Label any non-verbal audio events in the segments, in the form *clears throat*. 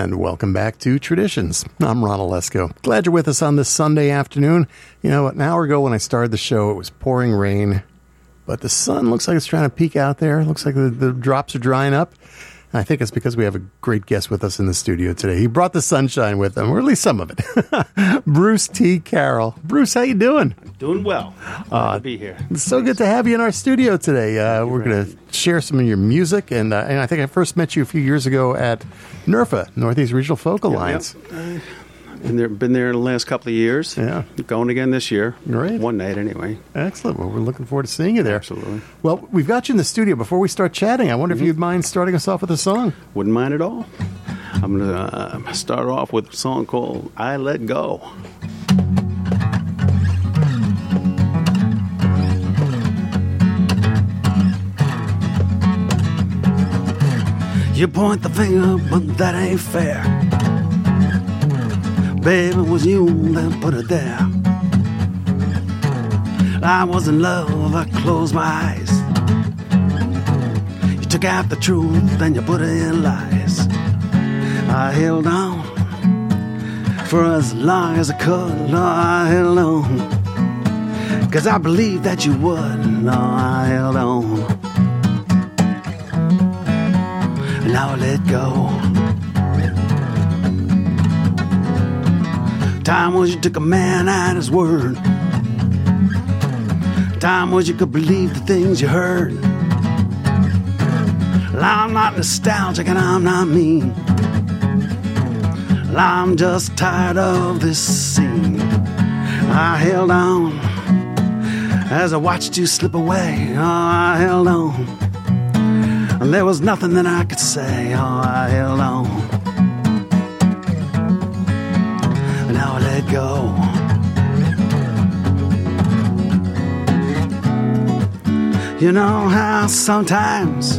and welcome back to Traditions. I'm Ron Olesko. Glad you're with us on this Sunday afternoon. You know, an hour ago when I started the show, it was pouring rain, but the sun looks like it's trying to peek out there. It looks like the, the drops are drying up. I think it's because we have a great guest with us in the studio today. He brought the sunshine with him, or at least some of it. *laughs* Bruce T. Carroll. Bruce, how you doing? Doing well. Glad uh, to be here. It's so good to have you in our studio today. Uh, we're going to share some of your music, and uh, and I think I first met you a few years ago at NERFA, Northeast Regional Folk Alliance. Yep. Been there, been there the last couple of years. Yeah, going again this year. Great, one night anyway. Excellent. Well, we're looking forward to seeing you there. Absolutely. Well, we've got you in the studio. Before we start chatting, I wonder mm-hmm. if you'd mind starting us off with a song. Wouldn't mind at all. I'm going to uh, start off with a song called "I Let Go." You point the finger, but that ain't fair. Baby, it was you that put it there. I was in love, I closed my eyes. You took out the truth, then you put it in lies. I held on for as long as I could. No, I held on. Cause I believed that you would. No, I held on. Now let go. Time was you took a man at his word. Time was you could believe the things you heard. I'm not nostalgic and I'm not mean. I'm just tired of this scene. I held on as I watched you slip away. Oh, I held on. And there was nothing that I could say. Oh, I held on. And now I let go. You know how sometimes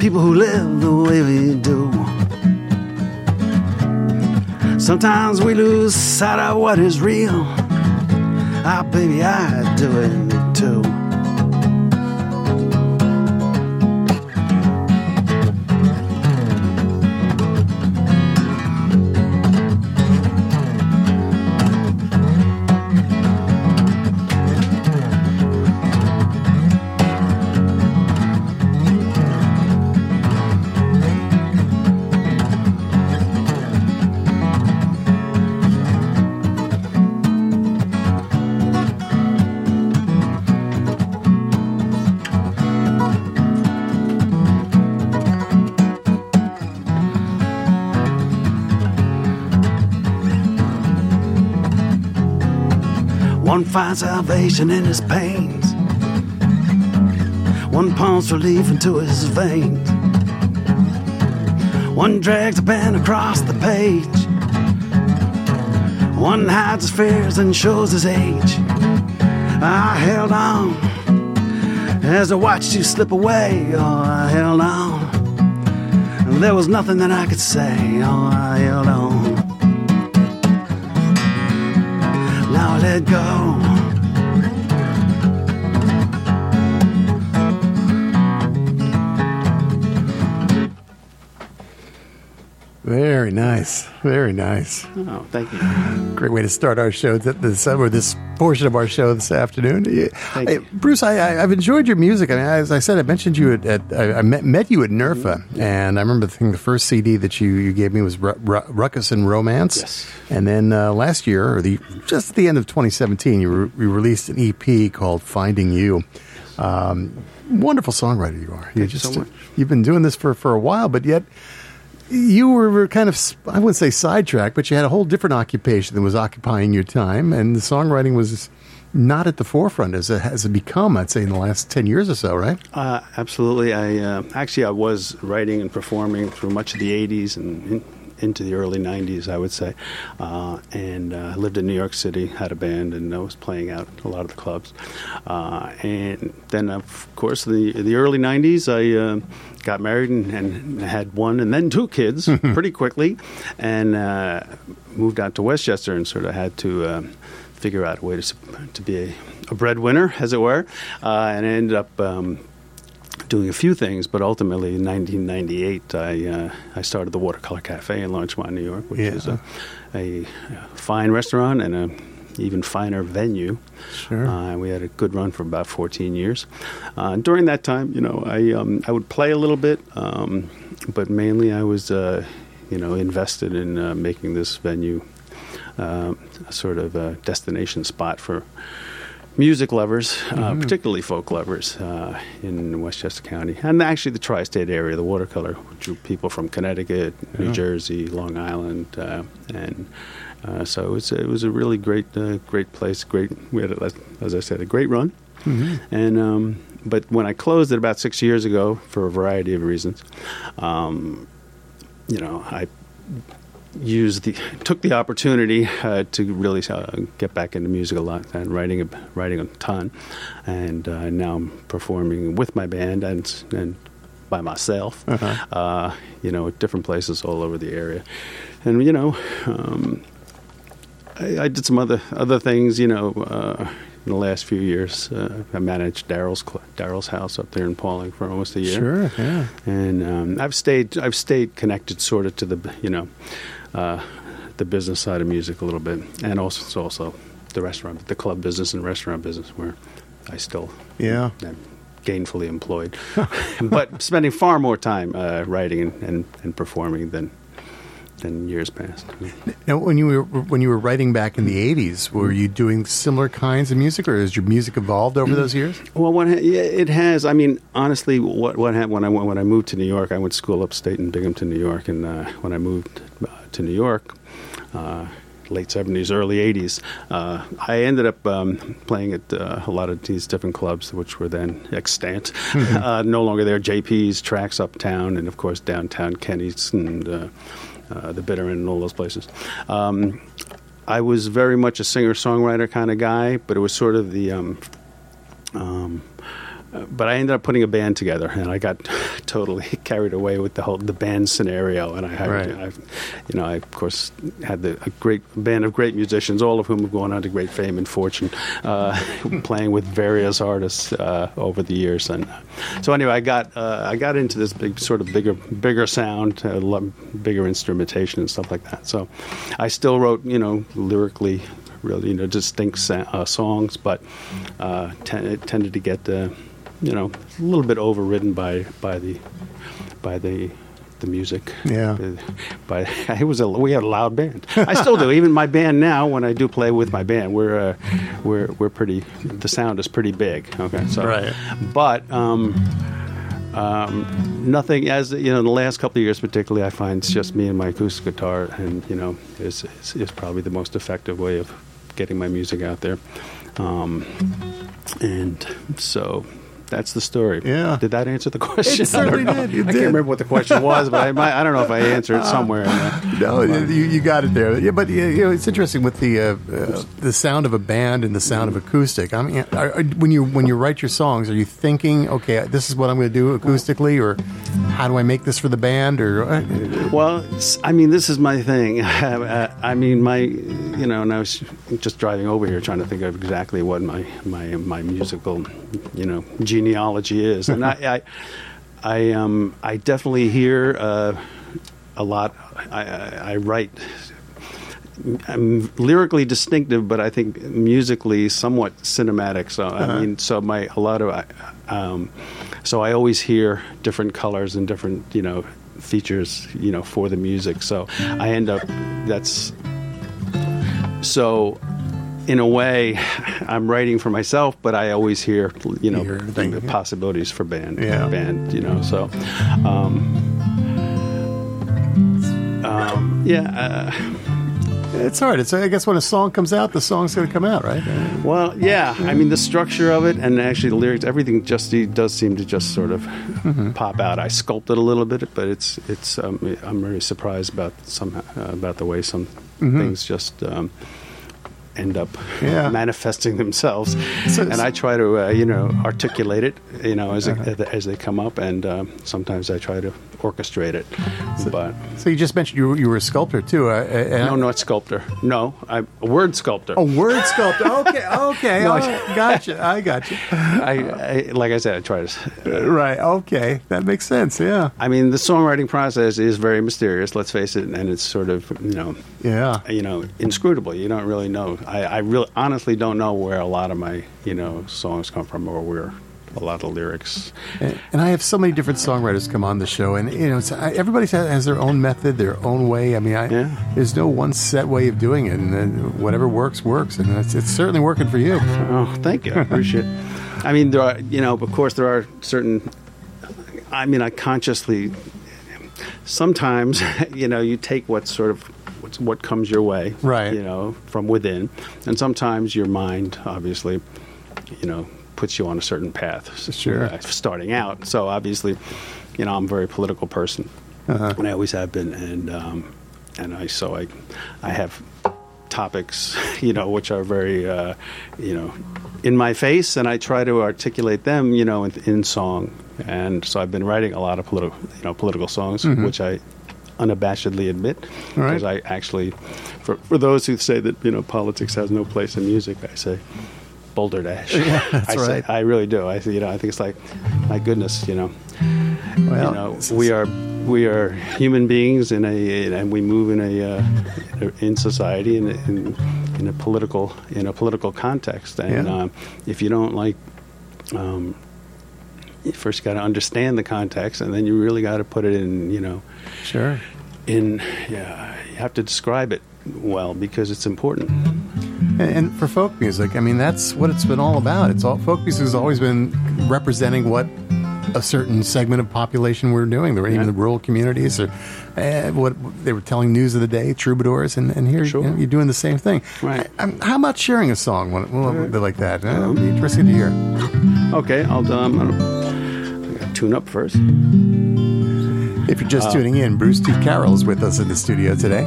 people who live the way we do, sometimes we lose sight of what is real. Ah, baby, I do it find salvation in his pains. One pumps relief into his veins. One drags a pen across the page. One hides his fears and shows his age. I held on as I watched you slip away. Oh, I held on. There was nothing that I could say. Oh, I held on. Let go. Very nice. Very nice. Oh, thank you. Great way to start our show, this, or this portion of our show this afternoon. You. Bruce, I, have enjoyed your music. I mean, as I said, I mentioned you at, at I met, met, you at NERFA, mm-hmm. and I remember the, the first CD that you, you gave me was Ru- Ru- Ruckus and Romance. Yes. And then uh, last year, or the just at the end of 2017, you, re- you released an EP called Finding You. Um, wonderful songwriter you are. You just so you've been doing this for, for a while, but yet you were kind of I wouldn't say sidetracked, but you had a whole different occupation that was occupying your time, and the songwriting was not at the forefront as it has become. I'd say in the last ten years or so, right? Uh, absolutely. I uh, actually I was writing and performing through much of the '80s and into the early 90s, I would say. Uh, and uh, lived in New York City, had a band, and I was playing out a lot of the clubs. Uh, and then, of course, the the early 90s, I uh, got married and, and, had one and then two kids *laughs* pretty quickly, and uh, moved out to Westchester and sort of had to uh, figure out a way to, to be a, a breadwinner, as it were, and I ended up. Um, doing a few things, but ultimately in 1998, I uh, I started the Watercolor Cafe in Larchmont, New York, which Yeah. is a, a fine restaurant and a even finer venue. Sure. Uh, we had a good run for about 14 years. Uh, during that time, you know, I um, I would play a little bit, um, but mainly I was, uh, you know, invested in uh, making this venue uh, a sort of a destination spot for music lovers, uh, particularly folk lovers uh, in Westchester County, and actually the tri-state area. The watercolor drew people from Connecticut, New Yeah. Jersey, Long Island, uh, and uh, so it was, it was a really great, uh, great place. Great, we had, a, as I said, a great run. Mhm. And um, but when I closed it about six years ago, for a variety of reasons, um, you know, I used the took the opportunity uh, to really uh, get back into music a lot and writing a, writing a ton, and uh, now I'm performing with my band and and by myself, Uh-huh. uh, you know, at different places all over the area, and you know. Um, I, I did some other other things, you know, uh, in the last few years. Uh, I managed Daryl's Daryl's house up there in Pawling for almost a year, Sure. Yeah. and um, I've stayed I've stayed connected sort of to the you know uh, the business side of music a little bit, and also also the restaurant, the club business and restaurant business where I still Yeah. am gainfully employed, *laughs* but spending far more time uh, writing and, and, and performing than than years past. Now, when you were when you were writing back in the '80s, were you doing similar kinds of music, or has your music evolved over those years? Well, what ha- yeah, it has. I mean, honestly, what what happened when I when I moved to New York? I went to school upstate in Binghamton, New York, and uh, when I moved uh, to New York, uh, late seventies, early eighties, uh, I ended up um, playing at uh, a lot of these different clubs, which were then extant, uh, no longer there. JP's, Tracks Uptown, and of course downtown Kenny's and. Uh, the Bitter End and all those places. Um, I was very much a singer songwriter kind of guy, but it was sort of the um, um, but I ended up putting a band together, and I got *laughs* totally carried away with the whole the band scenario. And I, had, Right. I you know, I of course had the, a great band of great musicians, all of whom have gone on to great fame and fortune, uh, *laughs* playing with various artists uh, over the years. And uh, so anyway, I got uh, I got into this big sort of bigger bigger sound, uh, bigger instrumentation and stuff like that. So I still wrote, you know, lyrically. Really, you know, distinct sa- uh, songs, but uh, it tended to get uh, you know, a little bit overridden by by the by the the music. Yeah. Uh, But *laughs* it was a we had a loud band. I still do. *laughs* Even my band now, when I do play with my band, we're uh, we're we're pretty. The sound is pretty big. Okay, so Right. but. Um, um, nothing as you know in the last couple of years particularly i find it's just me and my acoustic guitar and you know is, is, is probably the most effective way of getting my music out there um, and so that's the story Yeah. did that answer the *laughs* question It certainly I did. It i did. can't remember what the question was but I, might, I don't know if i answered it somewhere in. No, you, you got it there. Yeah, but you know, it's interesting with the uh, uh, the sound of a band and the sound of acoustic. I mean, are, are, when you when you write your songs, are you thinking, okay, this is what I'm going to do acoustically, or how do I make this for the band, or uh, Well, I mean, this is my thing. Uh, *laughs* I mean, my, you know, and I was just driving over here trying to think of exactly what my my my musical, you know, genealogy is, and I, *laughs* I, I, um, I definitely hear uh, a lot. I, I, I write. I'm lyrically distinctive, but I think musically somewhat cinematic. So I mean, so my a lot of, um, so I always hear different colors and different you know features you know for the music. So I end up that's so. In a way, I'm writing for myself, but I always hear, you know, Hear the possibilities for band, Yeah. band, you know. So, um, um, yeah, uh, it's hard. It's I guess when a song comes out, the song's going to come out, right? Well, yeah. I mean, the structure of it and actually the lyrics, everything just does seem to just sort of pop out. I sculpted a little bit, but it's it's. Um, I'm really surprised about some uh, about the way some things just. Um, end up Yeah. manifesting themselves. So- and i try to uh, you know articulate it you know as, they, as they come up. And uh, sometimes i try to orchestrate it. but So you just mentioned you were, you were a sculptor too. Uh, uh, no, not sculptor. No, I'm a word sculptor. A word sculptor. Okay, *laughs* okay. No, oh, gotcha. I gotcha. I, I, like I said, I try to. Right. Okay. That makes sense. Yeah. I mean, the songwriting process is very mysterious. Let's face it, and it's sort of you know, Yeah. you know, inscrutable. You don't really know. I, I really, honestly, don't know where a lot of my you know songs come from, or where a lot of lyrics. And and I have so many different songwriters come on the show, and you know, it's, I, everybody has, their own method, their own way. I mean, I, Yeah. there's no one set way of doing it, and then whatever works works, and it's, it's certainly working for you. Oh, thank you. I appreciate. it. I mean, there are you know, of course, there are certain. I mean, I consciously. Sometimes, *laughs* you know, you take what sort of what comes your way, Right. You know, from within, and sometimes your mind, obviously, you know, puts you on a certain path. Sure. uh, starting out, so obviously, you know, I'm a very political person, Uh-huh. and I always have been, and um, and I so I I have topics, *laughs* you know, which are very, uh, you know, in my face, and I try to articulate them, you know, in, in song. And so I've been writing a lot of political, you know, political songs, which I unabashedly admit, Mm-hmm. All right. because I actually, for for those who say that you know politics has no place in music, I say. Boulder Dash. *laughs* that's I say- I really do. I, you know, I think it's like, my goodness, you know, Well, you know, we are we are human beings in a and we move in a uh, in society in, in in a political in a political context and Yeah. um, if you don't like um, you first got to understand the context and then you really got to put it in you know Sure. in yeah you have to describe it well because it's important And, for folk music, I mean, that's what it's been all about. It's all folk music has always been representing what a certain segment of population we're doing. There were even Yeah. the rural communities, or uh, what they were telling news of the day, troubadours, and, and here Sure. you know, you're doing the same thing. Right. I, how about sharing a song when, when, like that? Uh, It'll be interesting to hear. *laughs* okay I'll um, tune up first If you're just tuning in, Bruce T. Carroll is with us in the studio today.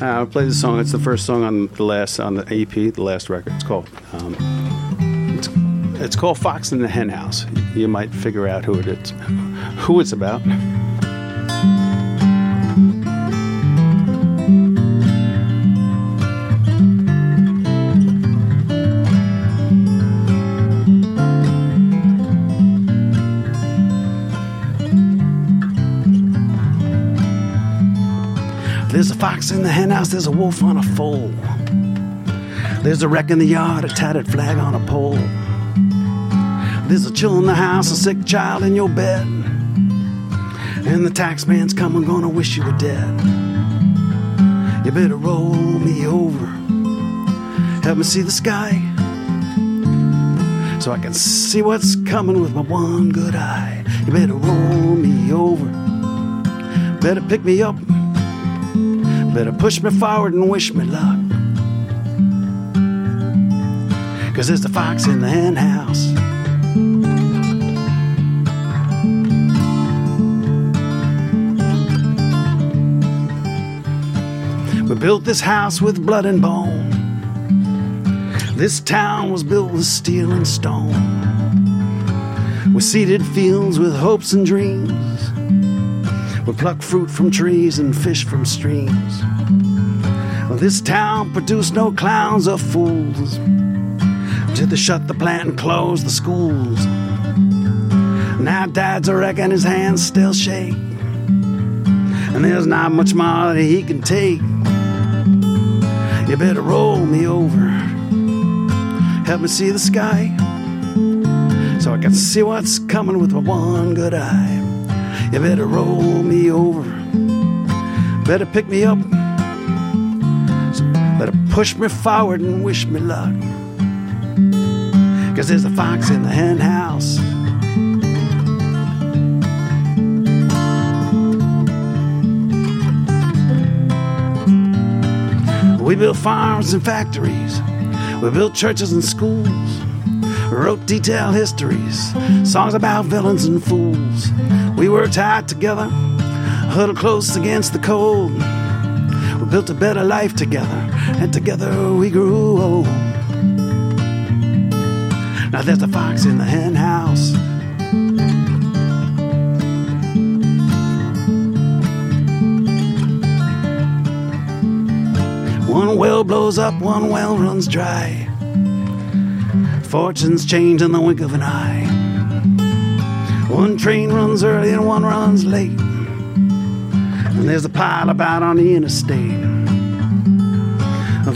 Uh, I'll play the song. It's the first song on the last on the EP, the last record. It's called. Um, it's, it's called Fox in the Hen House. You might figure out who it is, who it's about. Fox in the henhouse, there's a wolf on a foal. There's a wreck in the yard, a tattered flag on a pole. There's a chill in the house, a sick child in your bed. And the taxman's coming, gonna wish you were dead. You better roll me over, help me see the sky. So I can see what's coming with my one good eye. You better roll me over, better pick me up. Better push me forward and wish me luck. Cause there's the fox in the hen house. We built this house with blood and bone. This town was built with steel and stone. We seeded fields with hopes and dreams. We pluck fruit from trees and fish from streams. This town produced no clowns or fools. Till they shut the plant and close the schools. Now dad's a wreck and his hands still shake. And there's not much more that he can take. You better roll me over. Help me see the sky. So I can see what's coming with my one good eye. You better roll me over. Better pick me up. Better push me forward and wish me luck. Cause there's a fox in the hen house. We built farms and factories. We built churches and schools. Wrote detailed histories, songs about villains and fools. We were tied together, huddled close against the cold. We built a better life together, and together we grew old. Now there's a fox in the henhouse. One well blows up, one well runs dry. Fortunes change in the wink of an eye. One train runs early and one runs late. And there's a pile about on the interstate.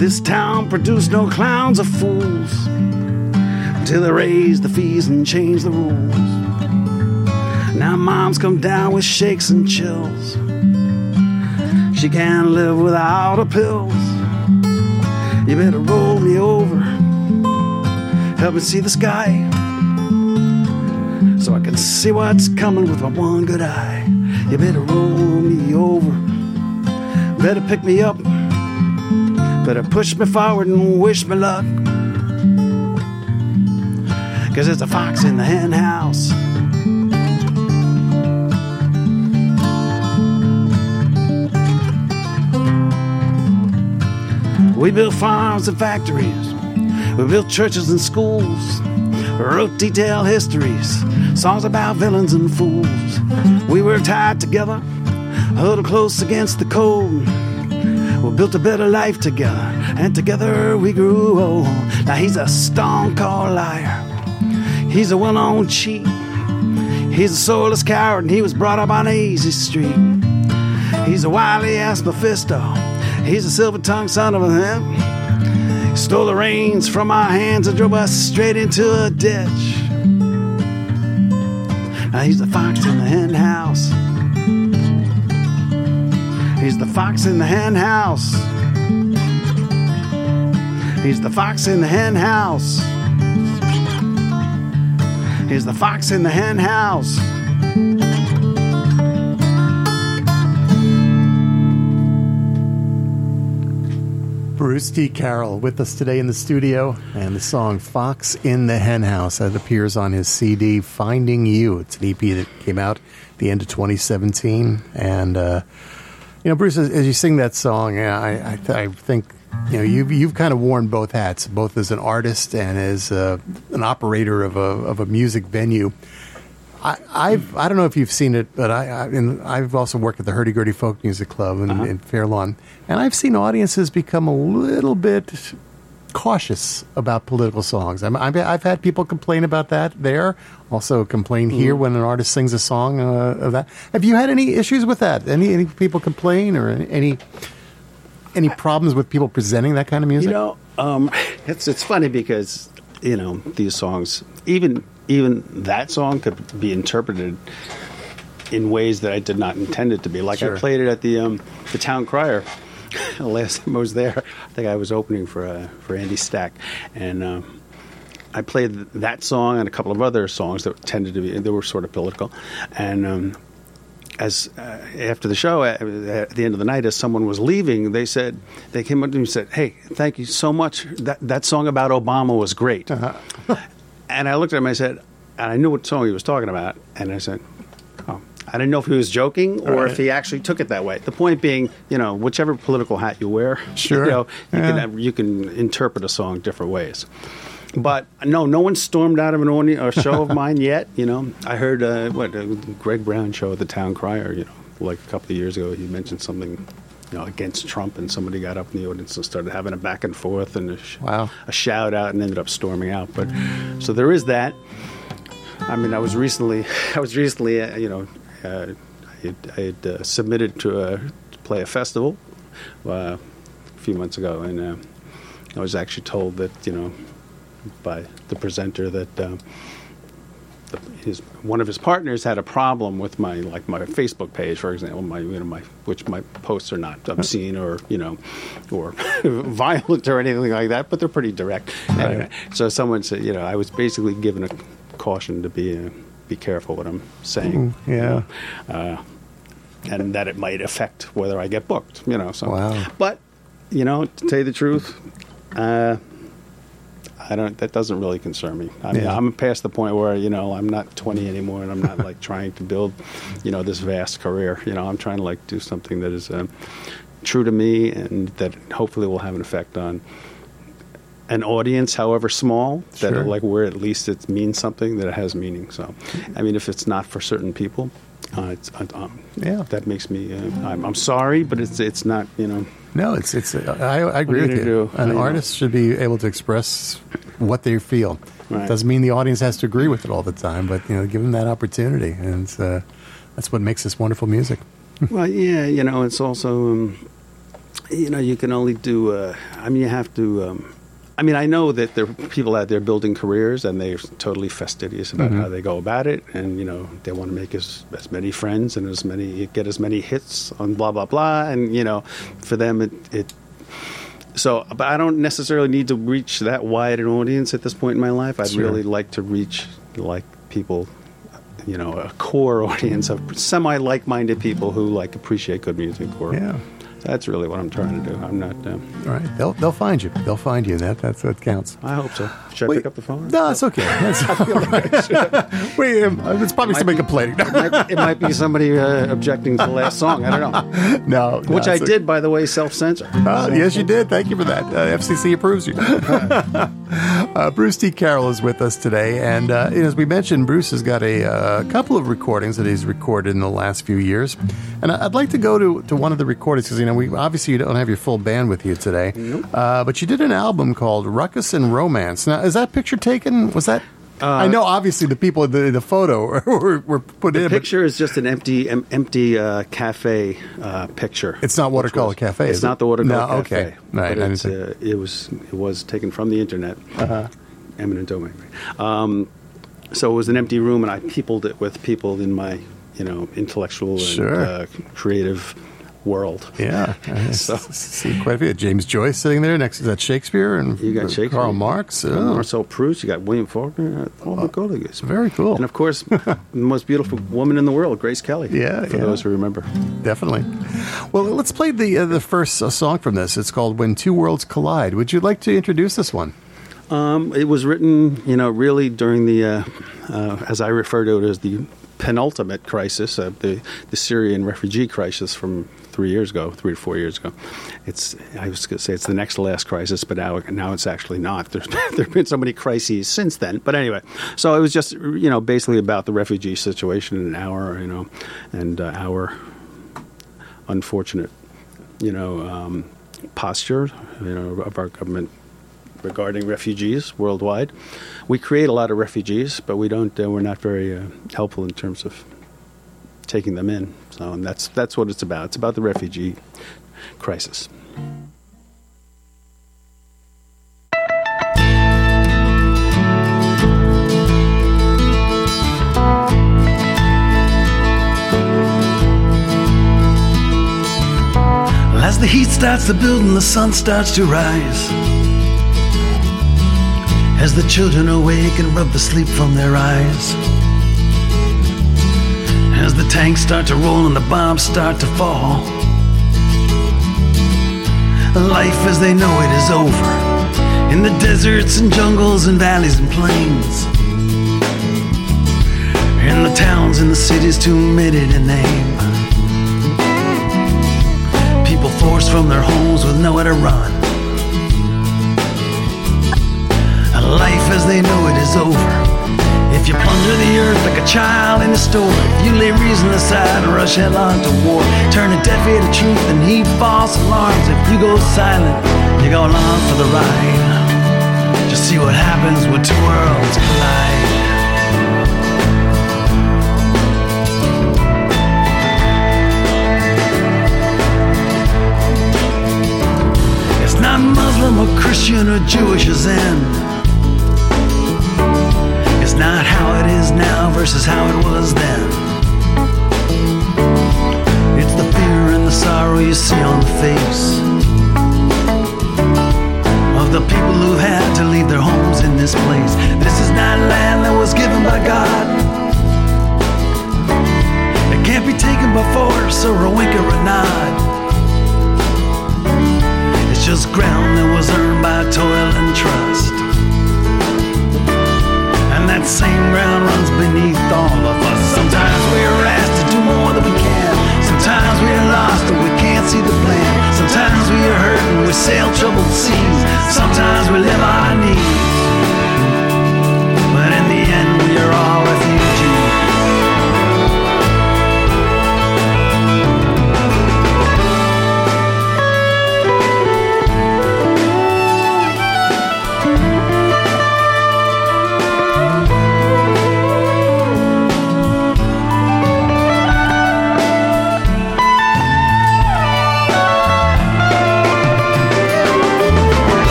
This town produced no clowns or fools until they raised the fees and changed the rules. Now moms come down with shakes and chills. She can't live without her pills. You better roll me over, help me see the sky, see what's coming with my one good eye. You better roll me over, better pick me up, better push me forward and wish me luck. Cause there's a fox in the hen house. We built farms and factories. We built churches and schools. Wrote detailed histories, songs about villains and fools. We were tied together, huddled close against the cold. We built a better life together, and together we grew old. Now he's a stone cold liar. He's a well known cheat. He's a soulless coward, and he was brought up on easy street. He's a wily ass Mephisto. He's a silver tongued son of a him. He stole the reins from our hands and drove us straight into a ditch. He's the fox in the hen house. He's the fox in the hen house. He's the fox in the hen house. He's the fox in the hen house. Bruce T. Carroll with us today in the studio, and the song Fox in the Hen House that appears on his CD Finding You. It's an EP that came out at the end of 2017. And, uh, you know, Bruce, as, as, you sing that song, I, I, th- I, think, you know, you've, you've kind of worn both hats, both as an artist and as uh, an operator of a, of a music venue. I, I've I don't know if you've seen it, but I, I and I've also worked at the Hurdy Gurdy Folk Music Club in, uh-huh. in Fair Lawn, and I've seen audiences become a little bit cautious about political songs. i have had people complain about that there. Also, complain here mm. when an artist sings a song uh, of that. Have you had any issues with that? Any any people complain or any any problems with people presenting that kind of music? You know, um, it's it's funny because you know these songs even even that song could be interpreted in ways that I did not intend it to be. Like sure. I played it at the um, the town crier *laughs* last time I was there. I think I was opening for uh, for Andy Stack, and um, I played that song and a couple of other songs that tended to be they were sort of political, and. Um, as uh, after the show, at, at, the end of the night, as someone was leaving, they said they came up to me and said, "Hey, thank you so much. That that song about Obama was great." Uh-huh. *laughs* And I looked at him. And I said, and I knew what song he was talking about. And I said, oh. I didn't know if he was joking or right. if he actually took it that way. The point being, you know, whichever political hat you wear, *laughs* sure, you know, you yeah. can you can interpret a song different ways. But no, no one stormed out of an audience or show of *laughs* mine yet. You know, I heard uh, what uh, Greg Brown show at the Town Crier. You know, like a couple of years ago, he mentioned something you know, against Trump, and somebody got up in the audience and started having a back and forth and a, sh- wow. a shout out, and ended up storming out. But so there is that. I mean, I was recently, *laughs* I was recently, uh, you know, uh, I had, I had uh, submitted to, uh, to, play a festival uh, a few months ago, and uh, I was actually told that, you know, by the presenter that his one of his partners had a problem with my like my Facebook page, for example, my you know my which my posts are not obscene or you know or *laughs* violent or anything like that, but they're pretty direct. Right. Anyway, so someone said, you know, I was basically given a caution to be uh, be careful what I'm saying. Mm, yeah. You know, uh, and that it might affect whether I get booked. You know. So. Wow. But you know, to tell you the truth. Uh, I don't. That doesn't really concern me. I mean, yeah. I'm past the point where you know I'm not 20 anymore, and I'm not like *laughs* trying to build, you know, this vast career. You know, I'm trying to like do something that is uh, true to me, and that hopefully will have an effect on an audience, however small, sure. that like where at least it means something that it has meaning. So, I mean, if it's not for certain people, uh, it's, uh, um, Yeah. that makes me. Uh, I'm, I'm sorry, but it's it's not. You know, No, it's it's. I, I agree with you. do? An You know. artist should be able to express what they feel. Right. Doesn't mean the audience has to agree with it all the time, but you know, give them that opportunity, and uh, that's what makes this wonderful music. *laughs* well, yeah, you know, it's also, um, you know, you can only do. Uh, I mean, you have to. Um, I mean, I know that there are people out there building careers, and they're totally fastidious about how mm-hmm. they go about it, and you know, they want to make as as many friends and as many get as many hits on blah blah blah, and you know, for them it. it so, but I don't necessarily need to reach that wide an audience at this point in my life. I'd Sure. really like to reach like people you know a core *laughs* audience of semi like-minded people who like appreciate good music or Yeah. That's really what i'm trying to do i'm not um, All right, they'll they'll find you. They'll find you. That that's what counts. i hope so should i Wait. pick up the phone No, it's okay. That's Wait, *laughs* *laughs* um, it's probably somebody complaining. it, might, it might be somebody uh, objecting to the last song i don't know *laughs* no, no, which i it's did by the way self-censor Uh, yes, you did. Thank you for that. Uh, FCC approves you. uh, Bruce T. Carroll is with us today, and uh, as we mentioned, Bruce has got a uh, couple of recordings that he's recorded in the last few years, and I- I'd like to go to, to one of the recordings because you know we obviously you don't have your full band with you today, uh, but you did an album called Ruckus and Romance. Now, is that picture taken? Was that? I know, obviously, the people in the, the photo *laughs* were, were put in, the but picture is just an empty em, empty uh, cafe uh, picture It's not Watercolor Cafe, it's is it? not the watercolor No, cafe okay. Right, but I it's, didn't uh, it was it was taken from the internet Uh-huh. eminent domain um, so it was an empty room and i peopled it with people in my you know intellectual Sure. and uh, creative world Yeah, *laughs* I So- see quite a few. James Joyce sitting there next to that Shakespeare and You got Shakespeare, Karl Marx. Oh, Marcel Proust, you got William Faulkner, all the colleagues. very cool. And of course, *laughs* the most beautiful woman in the world, Grace Kelly. Yeah, for yeah. those who remember. Definitely. Well, let's play the uh, the first uh, song from this. It's called "When Two Worlds Collide." Would you like to introduce this one? Um, it was written, you know, really during the, uh, uh, as I refer to it as the penultimate crisis, uh, the the Syrian refugee crisis from three years ago, three or four years ago. It's I was going to say it's the next to last crisis, but now now it's actually not. There's *laughs* there've been so many crises since then. But anyway, so it was just you know basically about the refugee situation in our you know and uh, our unfortunate you know um, posture you know of our government regarding refugees worldwide. We create a lot of refugees, but we don't. Uh, we're not very uh, helpful in terms of taking them in. And that's that's what it's about. It's about the refugee crisis. As the heat starts to build and the sun starts to rise. As the children awake and rub the sleep from their eyes. As the tanks start to roll and the bombs start to fall. Life as they know it is over. In the deserts and jungles and valleys and plains. In the towns and the cities too many to name. People forced from their homes with nowhere to run. A life as they know it is over. If you plunder the earth like a child in a store, if you lay reason aside and rush headlong to war, turn a deaf ear to truth and heed false alarms. If you go silent, you go along for the ride. Just see what happens when two worlds collide. It's not Muslim or Christian or Jewish or Zen. Not how it is now versus how it was then. It's the fear and the sorrow you see on the face of the people who had to leave their homes in this place. This is not land that was given by God. It can't be taken by force or a wink or a nod. It's just ground that was earned by toil and trust. That same ground runs beneath all of us. Sometimes we're asked to do more than we can. Sometimes we're lost and we can't see the plan. Sometimes we are hurt and we sail troubled seas. Sometimes we live our knees.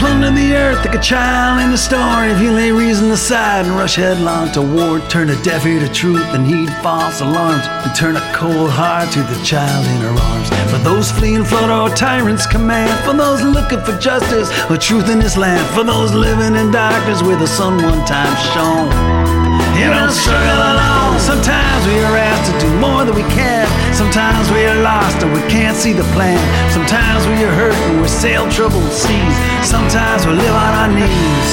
Plunder the earth like a child in a story, if you lay reason aside and rush headlong to war, turn a deaf ear to truth and heed false alarms, and turn a cold heart to the child in her arms. For those fleeing flood or tyrants command, for those looking for justice or truth in this land, for those living in darkness where the sun one time shone. You don't struggle alone. Sometimes we are asked to do more than we can. Sometimes we are lost and we can't see the plan. Sometimes we are hurt and we sail troubled seas. Sometimes we live on our knees.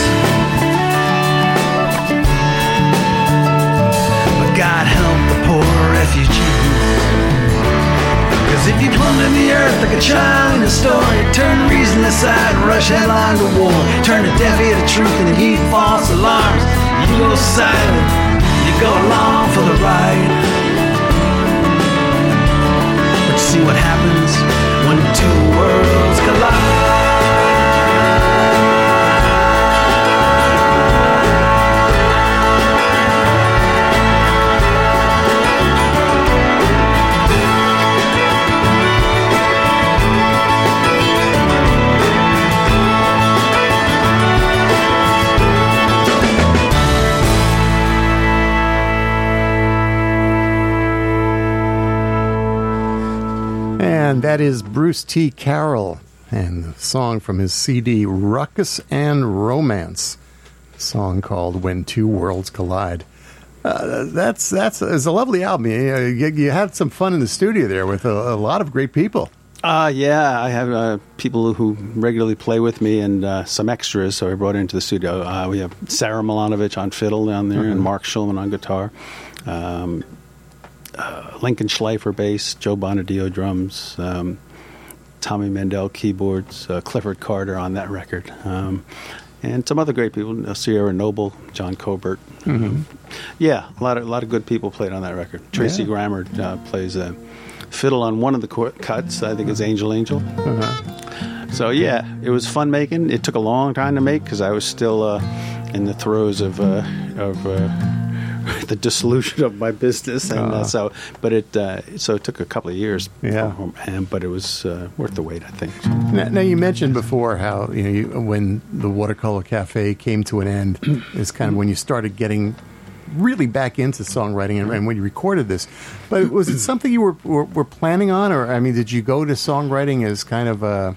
But God help the poor refugee. Cause if you plunder the earth like a child in a story, turn reason aside and rush headlong to war. Turn a deaf ear to truth and heed false alarms. You go silent, you go along for the ride. See what happens when two worlds collide. And that is Bruce T. Carroll and the song from his CD Ruckus and Romance, a song called When Two Worlds Collide. Uh, that's that's it's a lovely album. You, you, you had some fun in the studio there with a, a lot of great people. Uh, yeah, I have uh, people who regularly play with me and uh, some extras, so I brought into the studio. Uh, we have Sarah Milanovic on fiddle down there and Mark Schulman on guitar, um, uh, Lincoln Schleifer bass, Joe Bonadio drums, um, Tommy Mandel keyboards, uh, Clifford Carter on that record, um, and some other great people, uh, Sierra Noble, John Cobert. Um, yeah, a lot of a lot of good people played on that record. Tracy Yeah. Grammer uh, plays a fiddle on one of the cor- cuts. I think it's Angel Angel. So yeah, it was fun making. It took a long time to make because I was still uh, in the throes of uh, of uh, *laughs* the dissolution of my business, and uh, Ah. so but it uh, so it took a couple of years. Yeah. and but it was uh, worth the wait, I think. Now, now you mentioned before how you know you, when the Watercolor Cafe came to an end *clears throat* is kind of when you started getting really back into songwriting and, and when you recorded this. But was it something you were, were were planning on, or I mean, did you go to songwriting as kind of a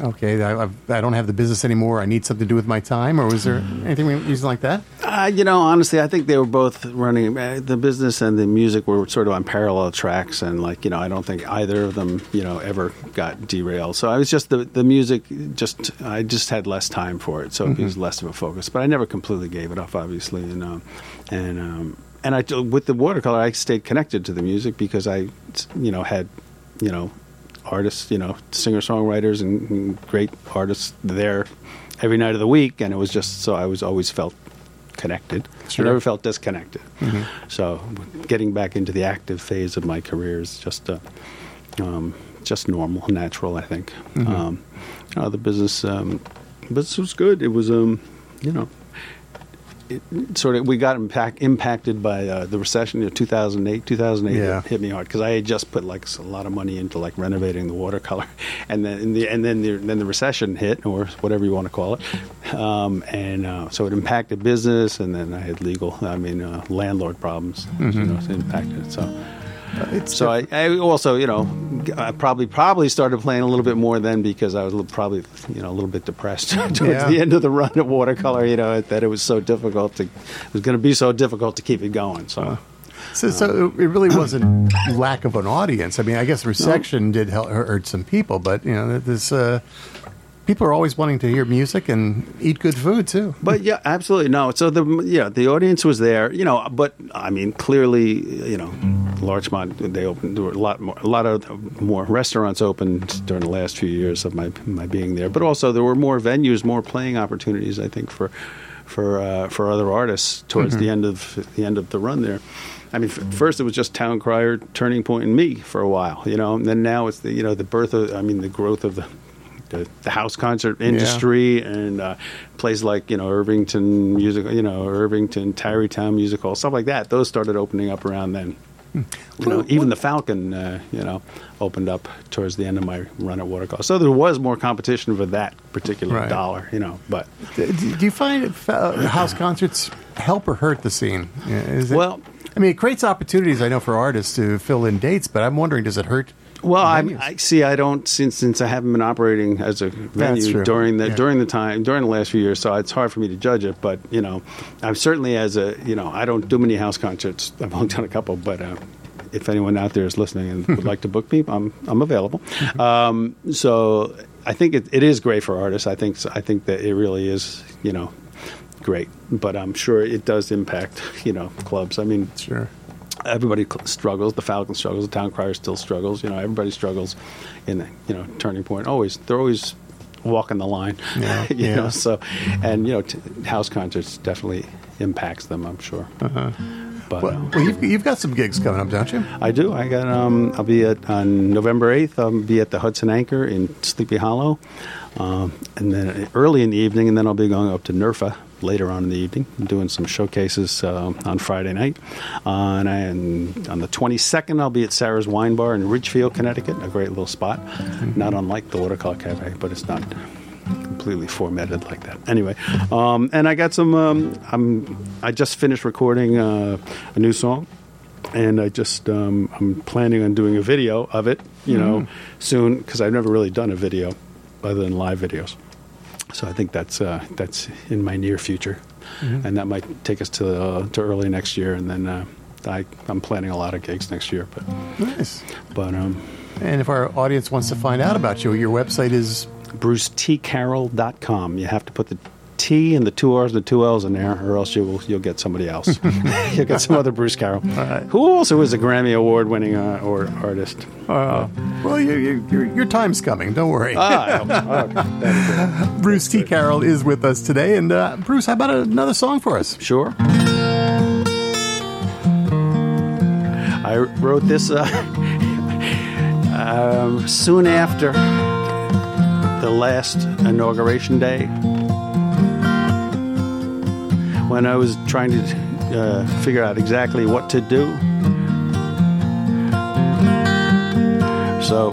okay, I, I've, I don't have the business anymore. I need something to do with my time, or was there anything reason like that? Uh, you know, honestly, I think they were both running uh, the business and the music were sort of on parallel tracks, and like you know, I don't think either of them, you know, ever got derailed. So I was just the the music, just I just had less time for it, so it was less of a focus. But I never completely gave it up, obviously, and um, and um, and I with the watercolor, I stayed connected to the music because I, you know, had, you know, artists, you know, singer songwriters and, and great artists there every night of the week, and it was just so I was always felt connected. Sure. I never felt disconnected. So getting back into the active phase of my career is just uh, um, just normal, natural. I think. Um, uh, the business um, business was good. It was um, you know. It, sort of, we got impact, impacted by uh, the recession in 2008. 2008 Yeah. hit, hit me hard because I had just put like a lot of money into like renovating the watercolor, *laughs* and then in the, and then the, then the recession hit or whatever you want to call it, um, and uh, so it impacted business, and then I had legal, I mean uh, landlord problems, you know, it impacted. So It's So I, I also, you know, I probably probably started playing a little bit more then because I was probably, you know, a little bit depressed *laughs* towards Yeah. the end of the run at watercolor. You know, that it was so difficult to, it was going to be so difficult to keep it going. So. So, so it really wasn't lack of an audience. I mean, I guess reception did help, hurt some people, but you know, this uh, people are always wanting to hear music and eat good food too. But yeah, absolutely no. So the yeah the audience was there, you know. But I mean, clearly, you know, Larchmont they opened there were a lot more a lot of more restaurants opened during the last few years of my my being there. But also there were more venues, more playing opportunities. I think for for uh, for other artists towards the end of the end of the run there. I mean, f- first it was just Town Crier, Turning Point, and me for a while, you know. And then now it's the you know the birth of I mean the growth of the the, the house concert industry and uh, places like you know Irvington music, you know Irvington Tarrytown Music Hall, stuff like that. Those started opening up around then. You know, even the Falcon, uh, you know, opened up towards the end of my run at Watercolor. So there was more competition for that particular Right. dollar, you know. But Do do you find uh, house concerts help or hurt the scene? Is it, Well- I mean, it creates opportunities. I know for artists to fill in dates, but I'm wondering, does it hurt? Well, I? I see. I don't since since I haven't been operating as a venue during the Yeah. during the time during the last few years, so it's hard for me to judge it. But you know, I'm certainly as a you know I don't do many house concerts. *laughs* I've only done a couple, but. Uh, if anyone out there is listening and would like to book me, I'm I'm available. *laughs* Um, so I think it, it is great for artists. I think I think that it really is you know great, but I'm sure it does impact you know clubs. I mean, Sure. Everybody struggles. The Falcon struggles. The Town Crier still struggles. You know, everybody struggles in the you know turning point. Always, they're always walking the line. Yeah, *laughs* you yeah. know, so and you know, t- house concerts definitely impacts them. I'm sure. But Well, uh, well you've, you've got some gigs coming up, don't you? I do. I got. Um, I'll be at on November eighth. I'll be at the Hudson Anchor in Sleepy Hollow, um, and then early in the evening, and then I'll be going up to Nerfa later on in the evening, doing some showcases uh, on Friday night. Uh, and, I, and on the twenty second, I'll be at Sarah's Wine Bar in Ridgefield, Connecticut, a great little spot, not unlike the Watercolor Cafe, but it's not completely formatted like that. Anyway, um, and I got some. Um, I'm. I just finished recording uh, a new song, and I just um, I'm planning on doing a video of it. You know, soon because I've never really done a video other than live videos. So I think that's uh, that's in my near future, and that might take us to uh, to early next year, and then. Uh, I, I'm planning a lot of gigs next year, but Nice. but um, And if our audience wants to find out about you, your website is brucetcarroll.com. You have to put the T and the two R's and the two L's in there, or else you'll you'll get somebody else. *laughs* you'll get some other Bruce Carroll, right. who also is a Grammy Award winning uh, or artist. Uh, well, you, you, your, your time's coming. Don't worry. Ah, okay. *laughs* Bruce T. Carroll is with us today. And uh, Bruce, how about another song for us? Sure. I wrote this uh, *laughs* um, soon after the last inauguration day when I was trying to uh, figure out exactly what to do. So,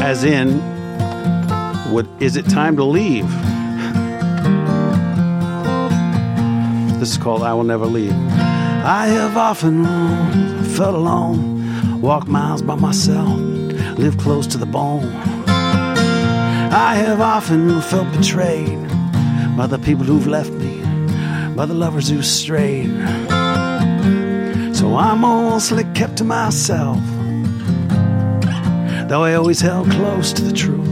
as in, what is it time to leave? This is called I Will Never Leave. I have often felt alone, walked miles by myself, lived close to the bone. I have often felt betrayed by the people who've left me, by the lovers who strayed. So I'm mostly kept to myself, though I always held close to the truth.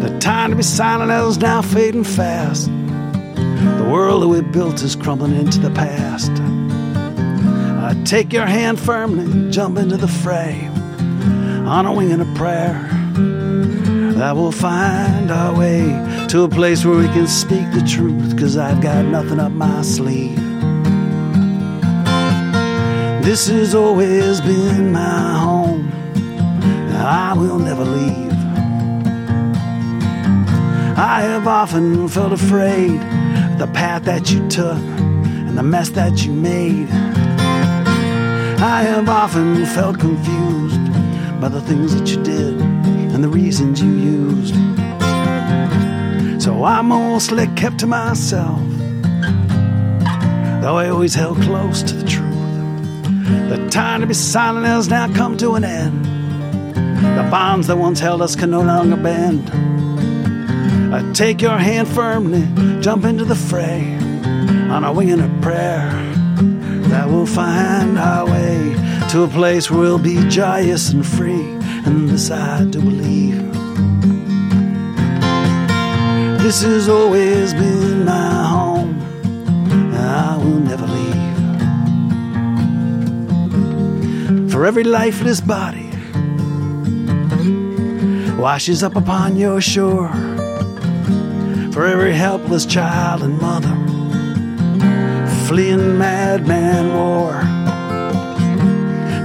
The time to be silent is now fading fast. The world that we built is crumbling into the past. I take your hand firmly, jump into the fray, on a wing and a prayer that we'll find our way to a place where we can speak the truth, cause I've got nothing up my sleeve. This has always been my home, I will never leave. I have often felt afraid of the path that you took and the mess that you made. I have often felt confused by the things that you did and the reasons you used. So I mostly kept to myself, though I always held close to the truth. The time to be silent has now come to an end. The bonds that once held us can no longer bend. I take your hand firmly, jump into the fray on a wing and a prayer that we'll find our way to a place where we'll be joyous and free. And this I do believe. This has always been my home. I will never leave. For every lifeless body washes up upon your shore. For every helpless child and mother fleeing madman war.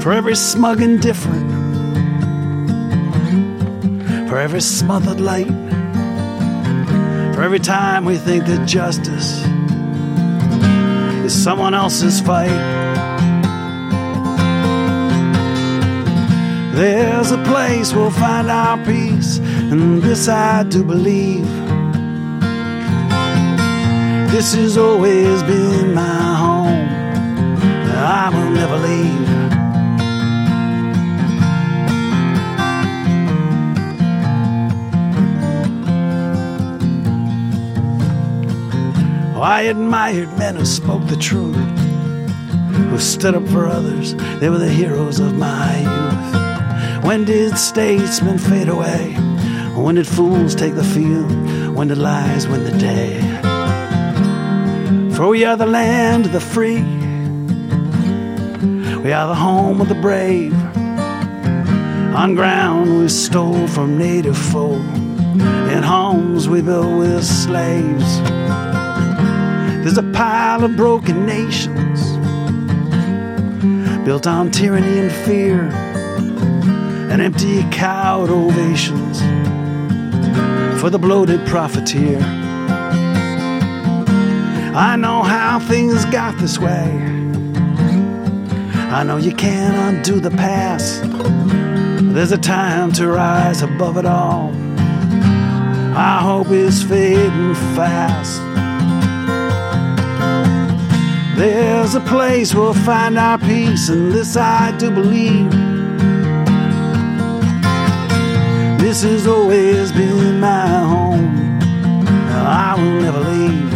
For every smug indifferent, for every smothered light, for every time we think that justice is someone else's fight. There's a place we'll find our peace, and this I do believe. This has always been my home. I will never leave. Oh, I admired men who spoke the truth, who stood up for others. They were the heroes of my youth. When did statesmen fade away? When did fools take the field? When did lies win the day? For we are the land of the free. We are the home of the brave. On ground we stole from native folk. In homes we built with slaves. There's a pile of broken nations built on tyranny and fear and empty cowed ovations for the bloated profiteer. I know how things got this way. I know you can't undo the past. There's a time to rise above it all. I hope it's fading fast. There's a place we'll find our peace, and this I do believe. This has always been my home. I will never leave.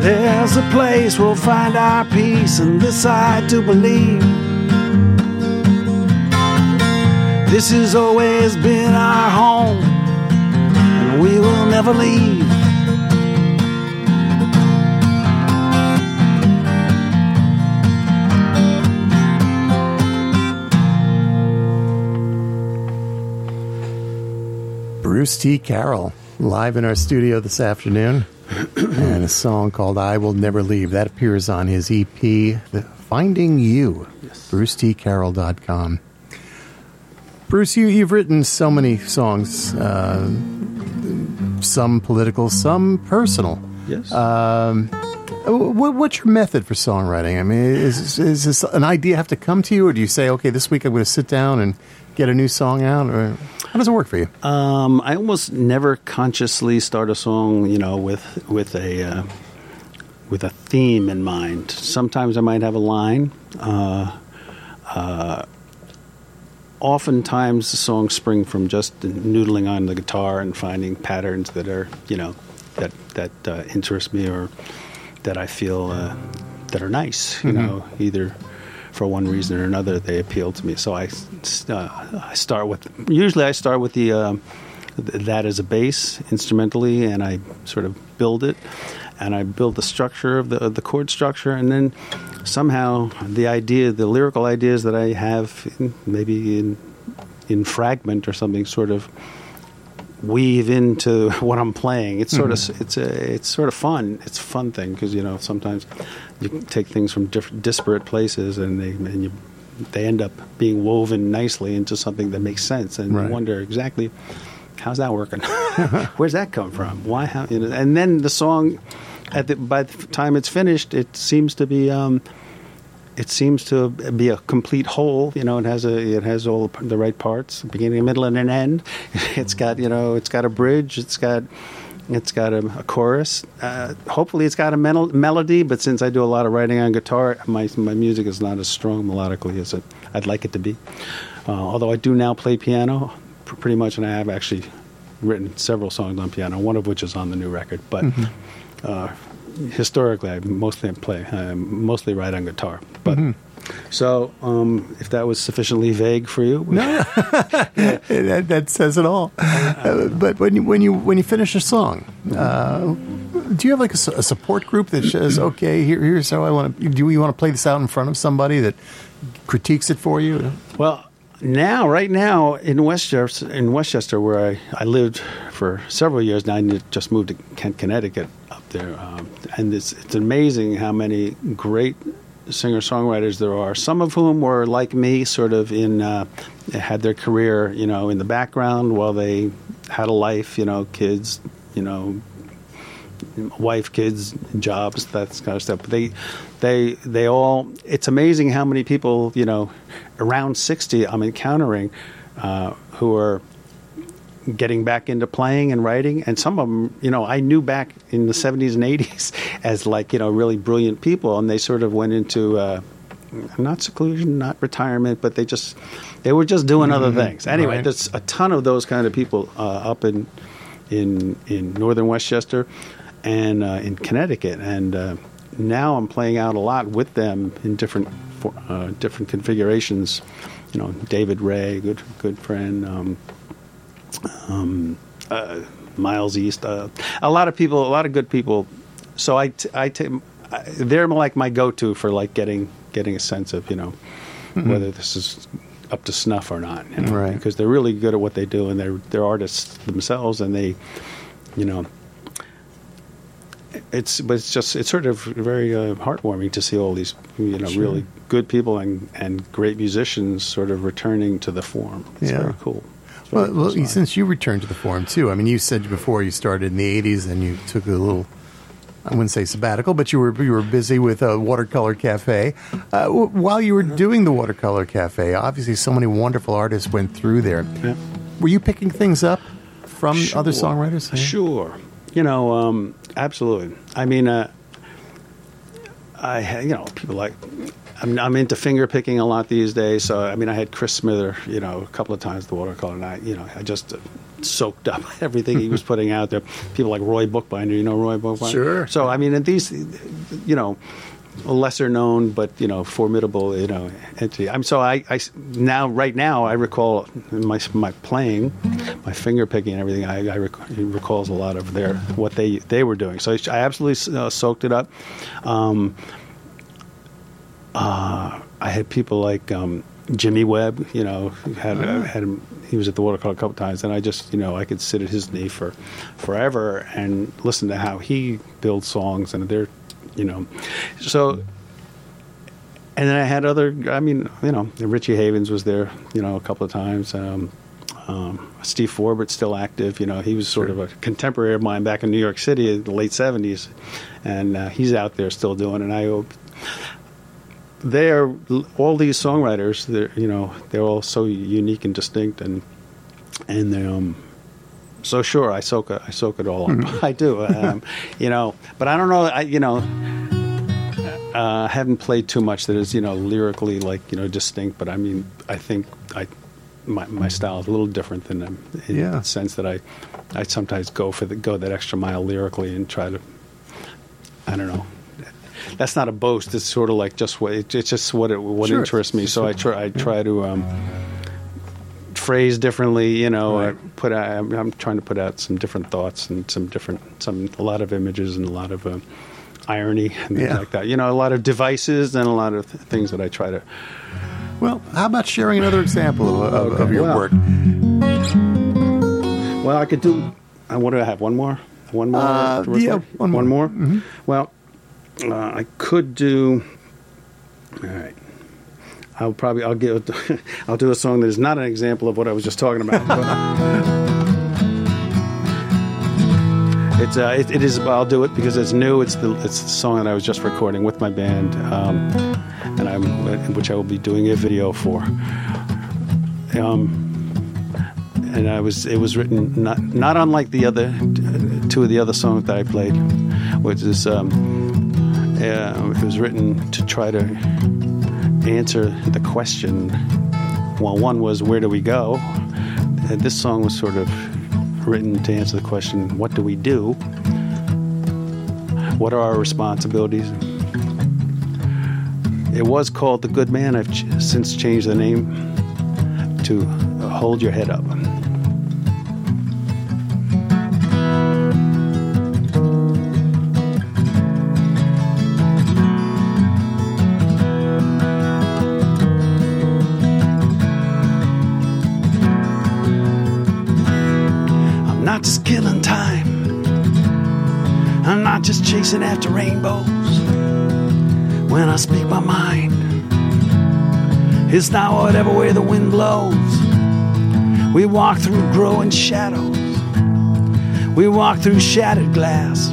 There's a place we'll find our peace, and this I do believe. This has always been our home, and we will never leave. Bruce T. Carroll live in our studio this afternoon, *clears throat* and a song called "I Will Never Leave" that appears on his EP, The "Finding You." Yes. BruceTCarroll.com. Bruce, you, you've written so many songs, uh, some political, some personal. Yes. Um, what, what's your method for songwriting? I mean, is, is this an idea have to come to you, or do you say, okay, this week I'm going to sit down and get a new song out, or how does it work for you? Um, I almost never consciously start a song, you know, with with a uh, with a theme in mind. Sometimes I might have a line. Uh, uh, oftentimes, the songs spring from just noodling on the guitar and finding patterns that are, you know, that that uh, interest me or that I feel uh, that are nice. You Mhm. know, either for one reason or another, they appeal to me. So I, uh, I start with usually I start with the th- that as a base instrumentally, and I sort of build it, and I build the structure of the of the chord structure, and then somehow the idea, the lyrical ideas that I have, in, maybe in in fragment or something, sort of weave into *laughs* what I'm playing. It's sort of it's a it's sort of fun. It's a fun thing because you know sometimes you take things from different disparate places and they and you they end up being woven nicely into something that makes sense and Right. you wonder exactly how's that working? *laughs* *laughs* Where's that come from? Why? How? You know, and then the song at the by the time it's finished, it seems to be. Um, it seems to be a complete whole. You know, it has a it has all the right parts, beginning, middle, and an end. *laughs* It's got you know, it's got a bridge. It's got It's got a, a chorus. Uh, hopefully, it's got a mel- melody. But since I do a lot of writing on guitar, my my music is not as strong melodically as it, I'd like it to be. Uh, although I do now play piano, pr- pretty much, and I have actually written several songs on piano. One of which is on the new record. But uh, historically, I mostly play, I mostly write on guitar. But so, um, if that was sufficiently vague for you, No, *laughs* *laughs* that, that says it all. Uh, but when you when you when you finish a song, uh, do you have like a, a support group that says, "Okay, here, here's how I want to"? Do you want to play this out in front of somebody that critiques it for you? Well, now, right now in Westchester, in Westchester, where I, I lived for several years, now I just moved to Kent, Connecticut, there, um, and it's it's amazing how many great singer songwriters there are. Some of whom were like me, sort of in uh, had their career, you know, in the background while they had a life, you know, kids, you know, wife, kids, jobs, that kind of stuff. But they, they, they all. It's amazing how many people, you know, around sixty, I'm encountering, uh, who are getting back into playing and writing, and some of them, you know, I knew back in the '70s and '80s *laughs* as like you know really brilliant people, and they sort of went into. Uh, not seclusion, not retirement, but they just they were just doing other things. Anyway, Right. there's a ton of those kind of people uh, up in in in northern Westchester and uh, in Connecticut, and uh, now I'm playing out a lot with them in different uh, different configurations. You know, David Ray, good good friend. Um, um, uh, Miles East, uh, a lot of people, a lot of good people. So I, t- I t- I- they're like my go-to for like getting getting a sense of you know whether this is up to snuff or not. You know, Right. Because they're really good at what they do, and they're they're artists themselves, and they, you know. It's but it's just it's sort of very uh, heartwarming to see all these you know Sure. really good people and, and great musicians sort of returning to the form. It's Yeah. very cool. Well, well since you returned to the forum too, I mean, you said before you started in the '80s and you took a little. I wouldn't say sabbatical, but you were you were busy with a watercolor cafe. Uh, w- while you were doing the watercolor cafe, obviously, so many wonderful artists went through there. Yeah. Were you picking things up from other Sure. songwriters? Sure. You know, um, absolutely. I mean, uh, I you know people like I'm, I'm into finger picking a lot these days. So I mean, I had Chris Smither, you know, a couple of times the watercolor, and I, you know, I just soaked up *laughs* everything he was putting out there. People like Roy Bookbinder, you know, Roy Bookbinder. Sure. So I mean, and these, you know. Lesser known, but you know, formidable. You know, entity. I'm so I, I now right now I recall my my playing, my finger picking and everything. I, I rec- recalls a lot of their what they they were doing. So I absolutely uh, soaked it up. Um, uh, I had people like um, Jimmy Webb. You know, had uh, had him. He was at the watercolor a couple times, and I just you know I could sit at his knee for forever and listen to how he builds songs, and they're you know, so. And then I had other. I mean, you know, Richie Havens was there. You know, a couple of times. Um, um, Steve Forbert's still active. You know, he was sort of a contemporary of mine back in New York City in the late '70s, and uh, he's out there still doing. it. And I hope they're all these songwriters. They're you know they're all so unique and distinct, and and they um. So sure, I soak it. I soak it all up. *laughs* I do, um, you know. But I don't know. I you know, uh, haven't played too much that is you know lyrically like you know distinct. But I mean, I think I my my style is a little different than them in Yeah. the sense that I I sometimes go for the go that extra mile lyrically and try to I don't know. That's not a boast. It's sort of like just what it, it's just what it what Sure. interests me. So I try I try to um, phrase differently. You know, Right. I put out, I'm, I'm trying to put out some different thoughts and some different some a lot of images and a lot of um, irony and things Yeah. like that. You know, a lot of devices and a lot of th- things that I try to. Well, how about sharing another example of, of, of your well. work? Well, I could do. i what do I have? One more. One more. Uh, to yeah, one more. Mm-hmm. more. Well, uh, I could do. All right. I'll probably I'll give *laughs* I'll do a song that is not an example of what I was just talking about. *laughs* it's uh, it, it is. I'll do it because it's new. It's the it's the song that I was just recording with my band, um, and I'm which I will be doing a video for. Um, and I was it was written not not unlike the other two of the other songs that I played, which is um, uh, it was written to try to answer the question. Well, one was where do we go? And this song was sort of written to answer the question what do we do? What are our responsibilities? It was called The Good Man. I've ch- since changed the name to Hold Your Head Up. Not just killing time. I'm not just chasing after rainbows when I speak my mind. It's not whatever way the wind blows. We walk through growing shadows. We walk through shattered glass.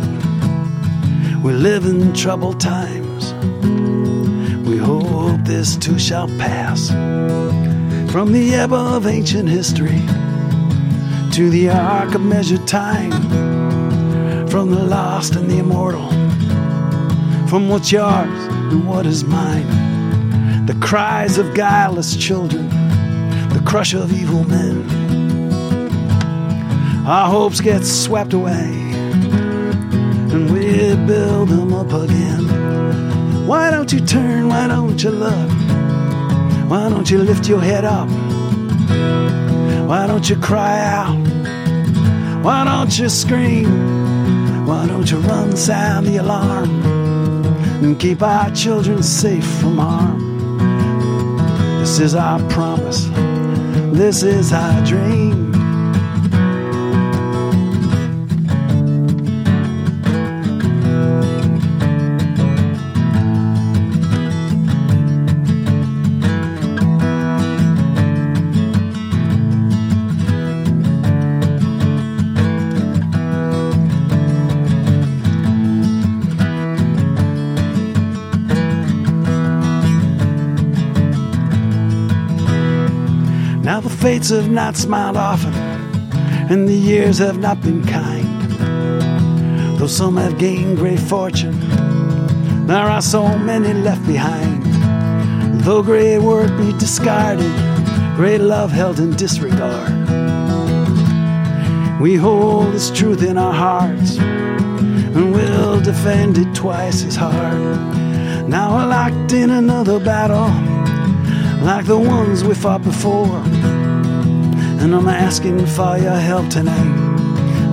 We live in troubled times. We hope this too shall pass. From the ebb of ancient history to the arc of measured time. From the lost and the immortal from what's yours and what is mine. The cries of guileless children, the crush of evil men. Our hopes get swept away, and we build them up again. Why don't you turn? Why don't you look? Why don't you lift your head up? Why don't you cry out? Why don't you scream? Why don't you run, sound the alarm? and keep our children safe from harm. This is our promise, this is our dream. Fates have not smiled often, and the years have not been kind. Though some have gained great fortune, there are so many left behind. Though great work be discarded, great love held in disregard. We hold this truth in our hearts, and we'll defend it twice as hard. Now we're locked in another battle like the ones we fought before. And I'm asking for your help tonight.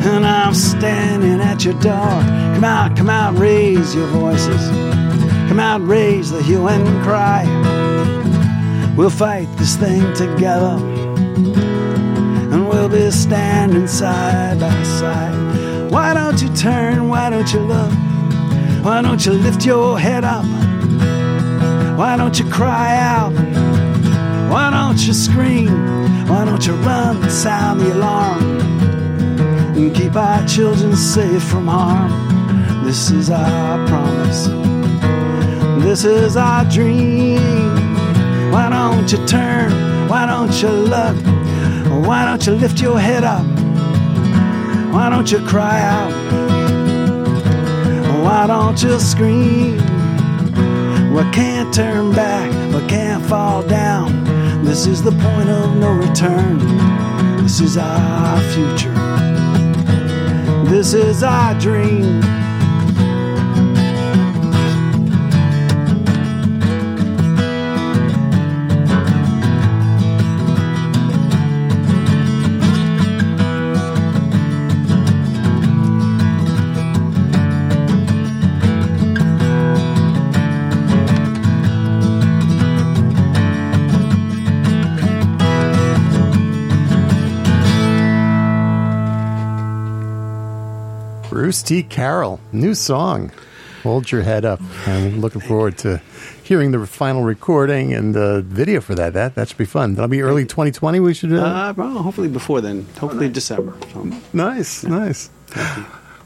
And I'm standing at your door. Come out, come out, raise your voices. Come out, raise the hue and cry. We'll fight this thing together. And we'll be standing side by side. Why don't you turn? Why don't you look? Why don't you lift your head up? Why don't you cry out? Why don't you scream? Why don't you run and sound the alarm? And keep our children safe from harm. This is our promise. This is our dream. Why don't you turn? Why don't you look? Why don't you lift your head up? Why don't you cry out? Why don't you scream? We can't turn back, we can't fall down. This is the point of no return. This is our future. This is our dream. T. Carroll, new song. Hold your head up. I'm looking forward to hearing the final recording and the video for that. That that should be fun. That'll be early 2020. We should. Uh, Uh, well, hopefully before then. Hopefully December. So, nice, nice.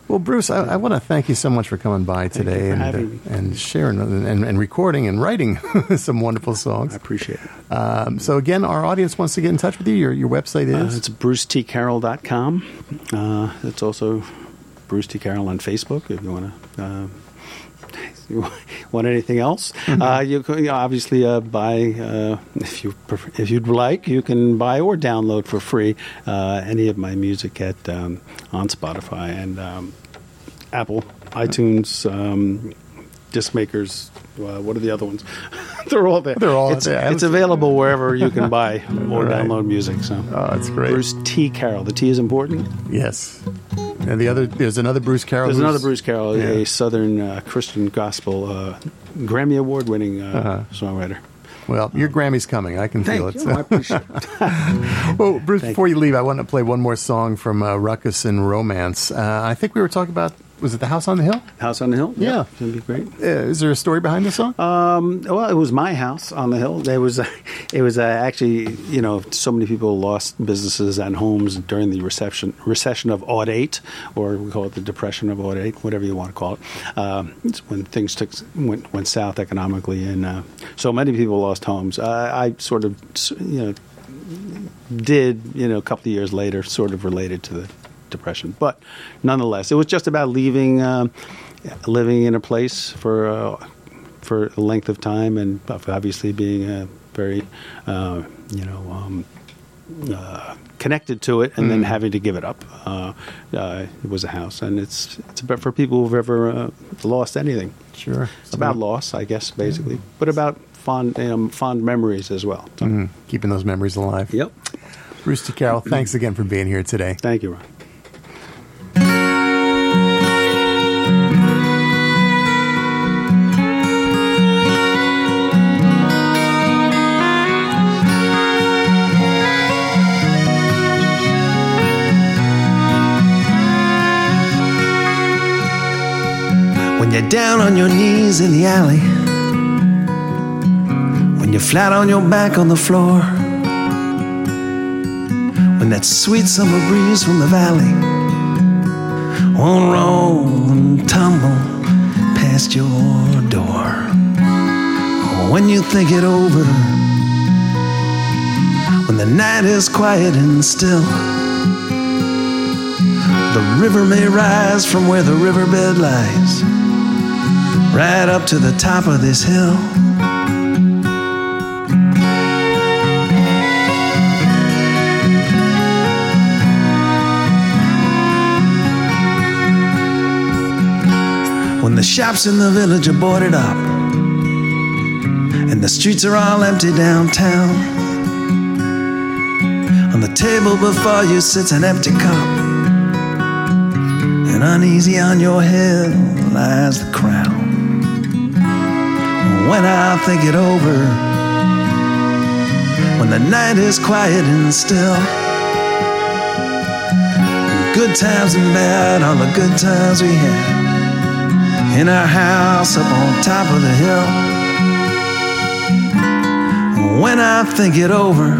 Well, Bruce, I, I want to thank you so much for coming by today and me. and sharing and, and, recording and writing *laughs* some wonderful songs. I appreciate it. Um, so again, our audience wants to get in touch with you. Your your website Uh, is it's brucetcarroll.com. Uh, it's also Bruce T. Carroll on Facebook if you want to. Uh, *laughs* you want anything else? Uh, you can obviously uh, buy uh, if you prefer, if you'd like. You can buy or download for free uh, any of my music at um, on Spotify and um, Apple, iTunes, um, disc makers. Uh, what are the other ones? *laughs* They're all there. They're all it's, there. It's available wherever you can buy or *laughs* Right. download music. So, Oh, that's great. Bruce T. Carroll. The T is important. Yes. And the other, there's another Bruce Carroll. There's another Bruce Carroll, Yeah. a Southern uh, Christian gospel uh, Grammy Award-winning uh, Uh-huh. songwriter. Well, your Grammy's coming. I can feel Thank it. you. I appreciate *laughs* it. Well, Bruce, Thank before you leave, I want to play one more song from uh, Ruckus and Romance. Uh, I think we were talking about, was it The House on the Hill? House on the Hill. Yeah. that'd be great. Uh, is there a story behind the song? Um, well, it was my house on the hill. There was, it was uh, actually, you know, so many people lost businesses and homes during the recession recession of '08, or we call it the depression of '08, whatever you want to call it. Um, it's when things took went, went south economically, and uh, so many people lost homes. Uh, I sort of, you know, did you know a couple of years later, sort of related to the depression, but nonetheless, it was just about leaving, um, living in a place for. Uh, for a length of time, and obviously being a very, uh, you know, um, uh, connected to it, and then having to give it up. Uh, uh, it was a house, and it's it's about for people who've ever uh, lost anything. Sure. It's about loss, I guess, basically, but about fond know, fond memories as well. So, Mhm. Keeping those memories alive. Yep. T. Carroll, thanks again for being here today. Thank you, Ron. When you're down on your knees in the alley, when you're flat on your back on the floor, when that sweet summer breeze from the valley won't roll and tumble past your door. When you think it over, when the night is quiet and still. The river may rise from where the riverbed lies, right up to the top of this hill. When the shops in the village are boarded up, and the streets are all empty downtown. On the table before you sits an empty cup and uneasy on your head lies the crown. When I think it over, when the night is quiet and still, good times and bad, all the good times we had. In our house up on top of the hill. When I think it over,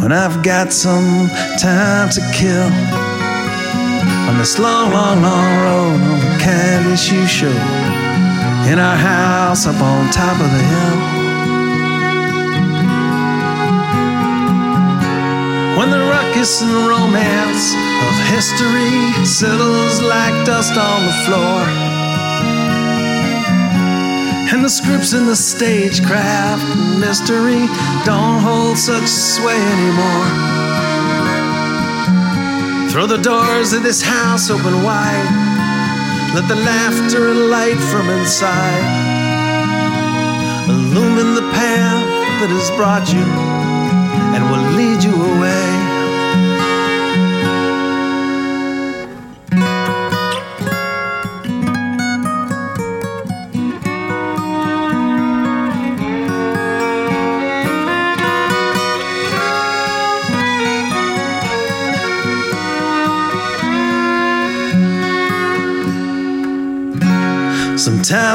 when I've got some time to kill. On this long, long, long road on the candy you show in our house up on top of the hill. When the ruckus and romance of history settles like dust on the floor, and the scripts in the stagecraft and mystery don't hold such sway anymore. Throw the doors of this house open wide. Let the laughter and light from inside. Illumine the path that has brought you and will lead you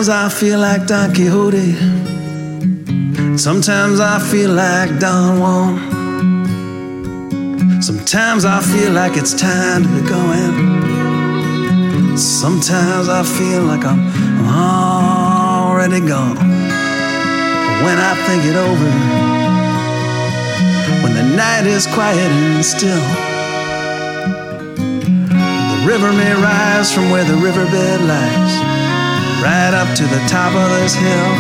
Sometimes I feel like Don Quixote. Sometimes I feel like Don Juan. Sometimes I feel like it's time to be going. Sometimes I feel like I'm, I'm already gone. But when I think it over, when the night is quiet and still, the river may rise from where the riverbed lies, right up to the top of this hill.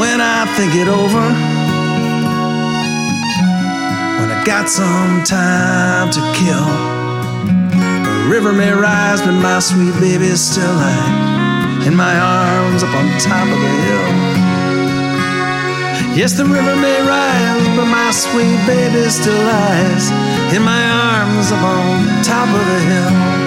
When I think it over, when I got some time to kill, the river may rise, but my sweet baby still lies in my arms up on top of the hill. Yes, the river may rise, but my sweet baby still lies in my arms up on top of the hill.